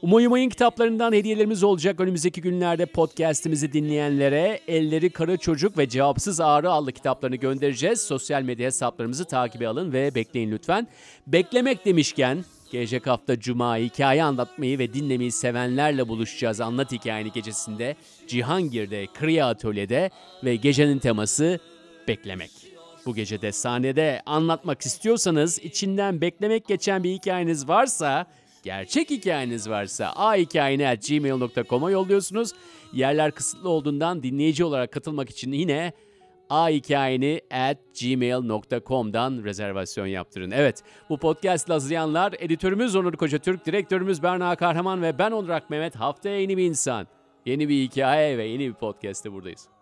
Umay Umay'ın kitaplarından hediyelerimiz olacak önümüzdeki günlerde podcastimizi dinleyenlere Elleri Kara Çocuk ve Cevapsız Ağrı adlı kitaplarını göndereceğiz. Sosyal medya hesaplarımızı takibe alın ve bekleyin lütfen. Beklemek demişken gelecek hafta Cuma hikaye anlatmayı ve dinlemeyi sevenlerle buluşacağız Anlat Hikayeni gecesinde Cihangir'de Kriya Atölye'de ve gecenin teması beklemek. Bu gecede sahnede anlatmak istiyorsanız içinden beklemek geçen bir hikayeniz varsa gerçek hikayeniz varsa ahikayeni.gmail.com'a yolluyorsunuz. Yerler kısıtlı olduğundan dinleyici olarak katılmak için yine ahikayeni at gmail.com'dan rezervasyon yaptırın. Evet bu podcast'ı hazırlayanlar editörümüz Onur Kocatürk, direktörümüz Berna Kahraman ve ben Onur Mehmet haftaya yeni bir insan, yeni bir hikaye ve yeni bir podcast'te buradayız.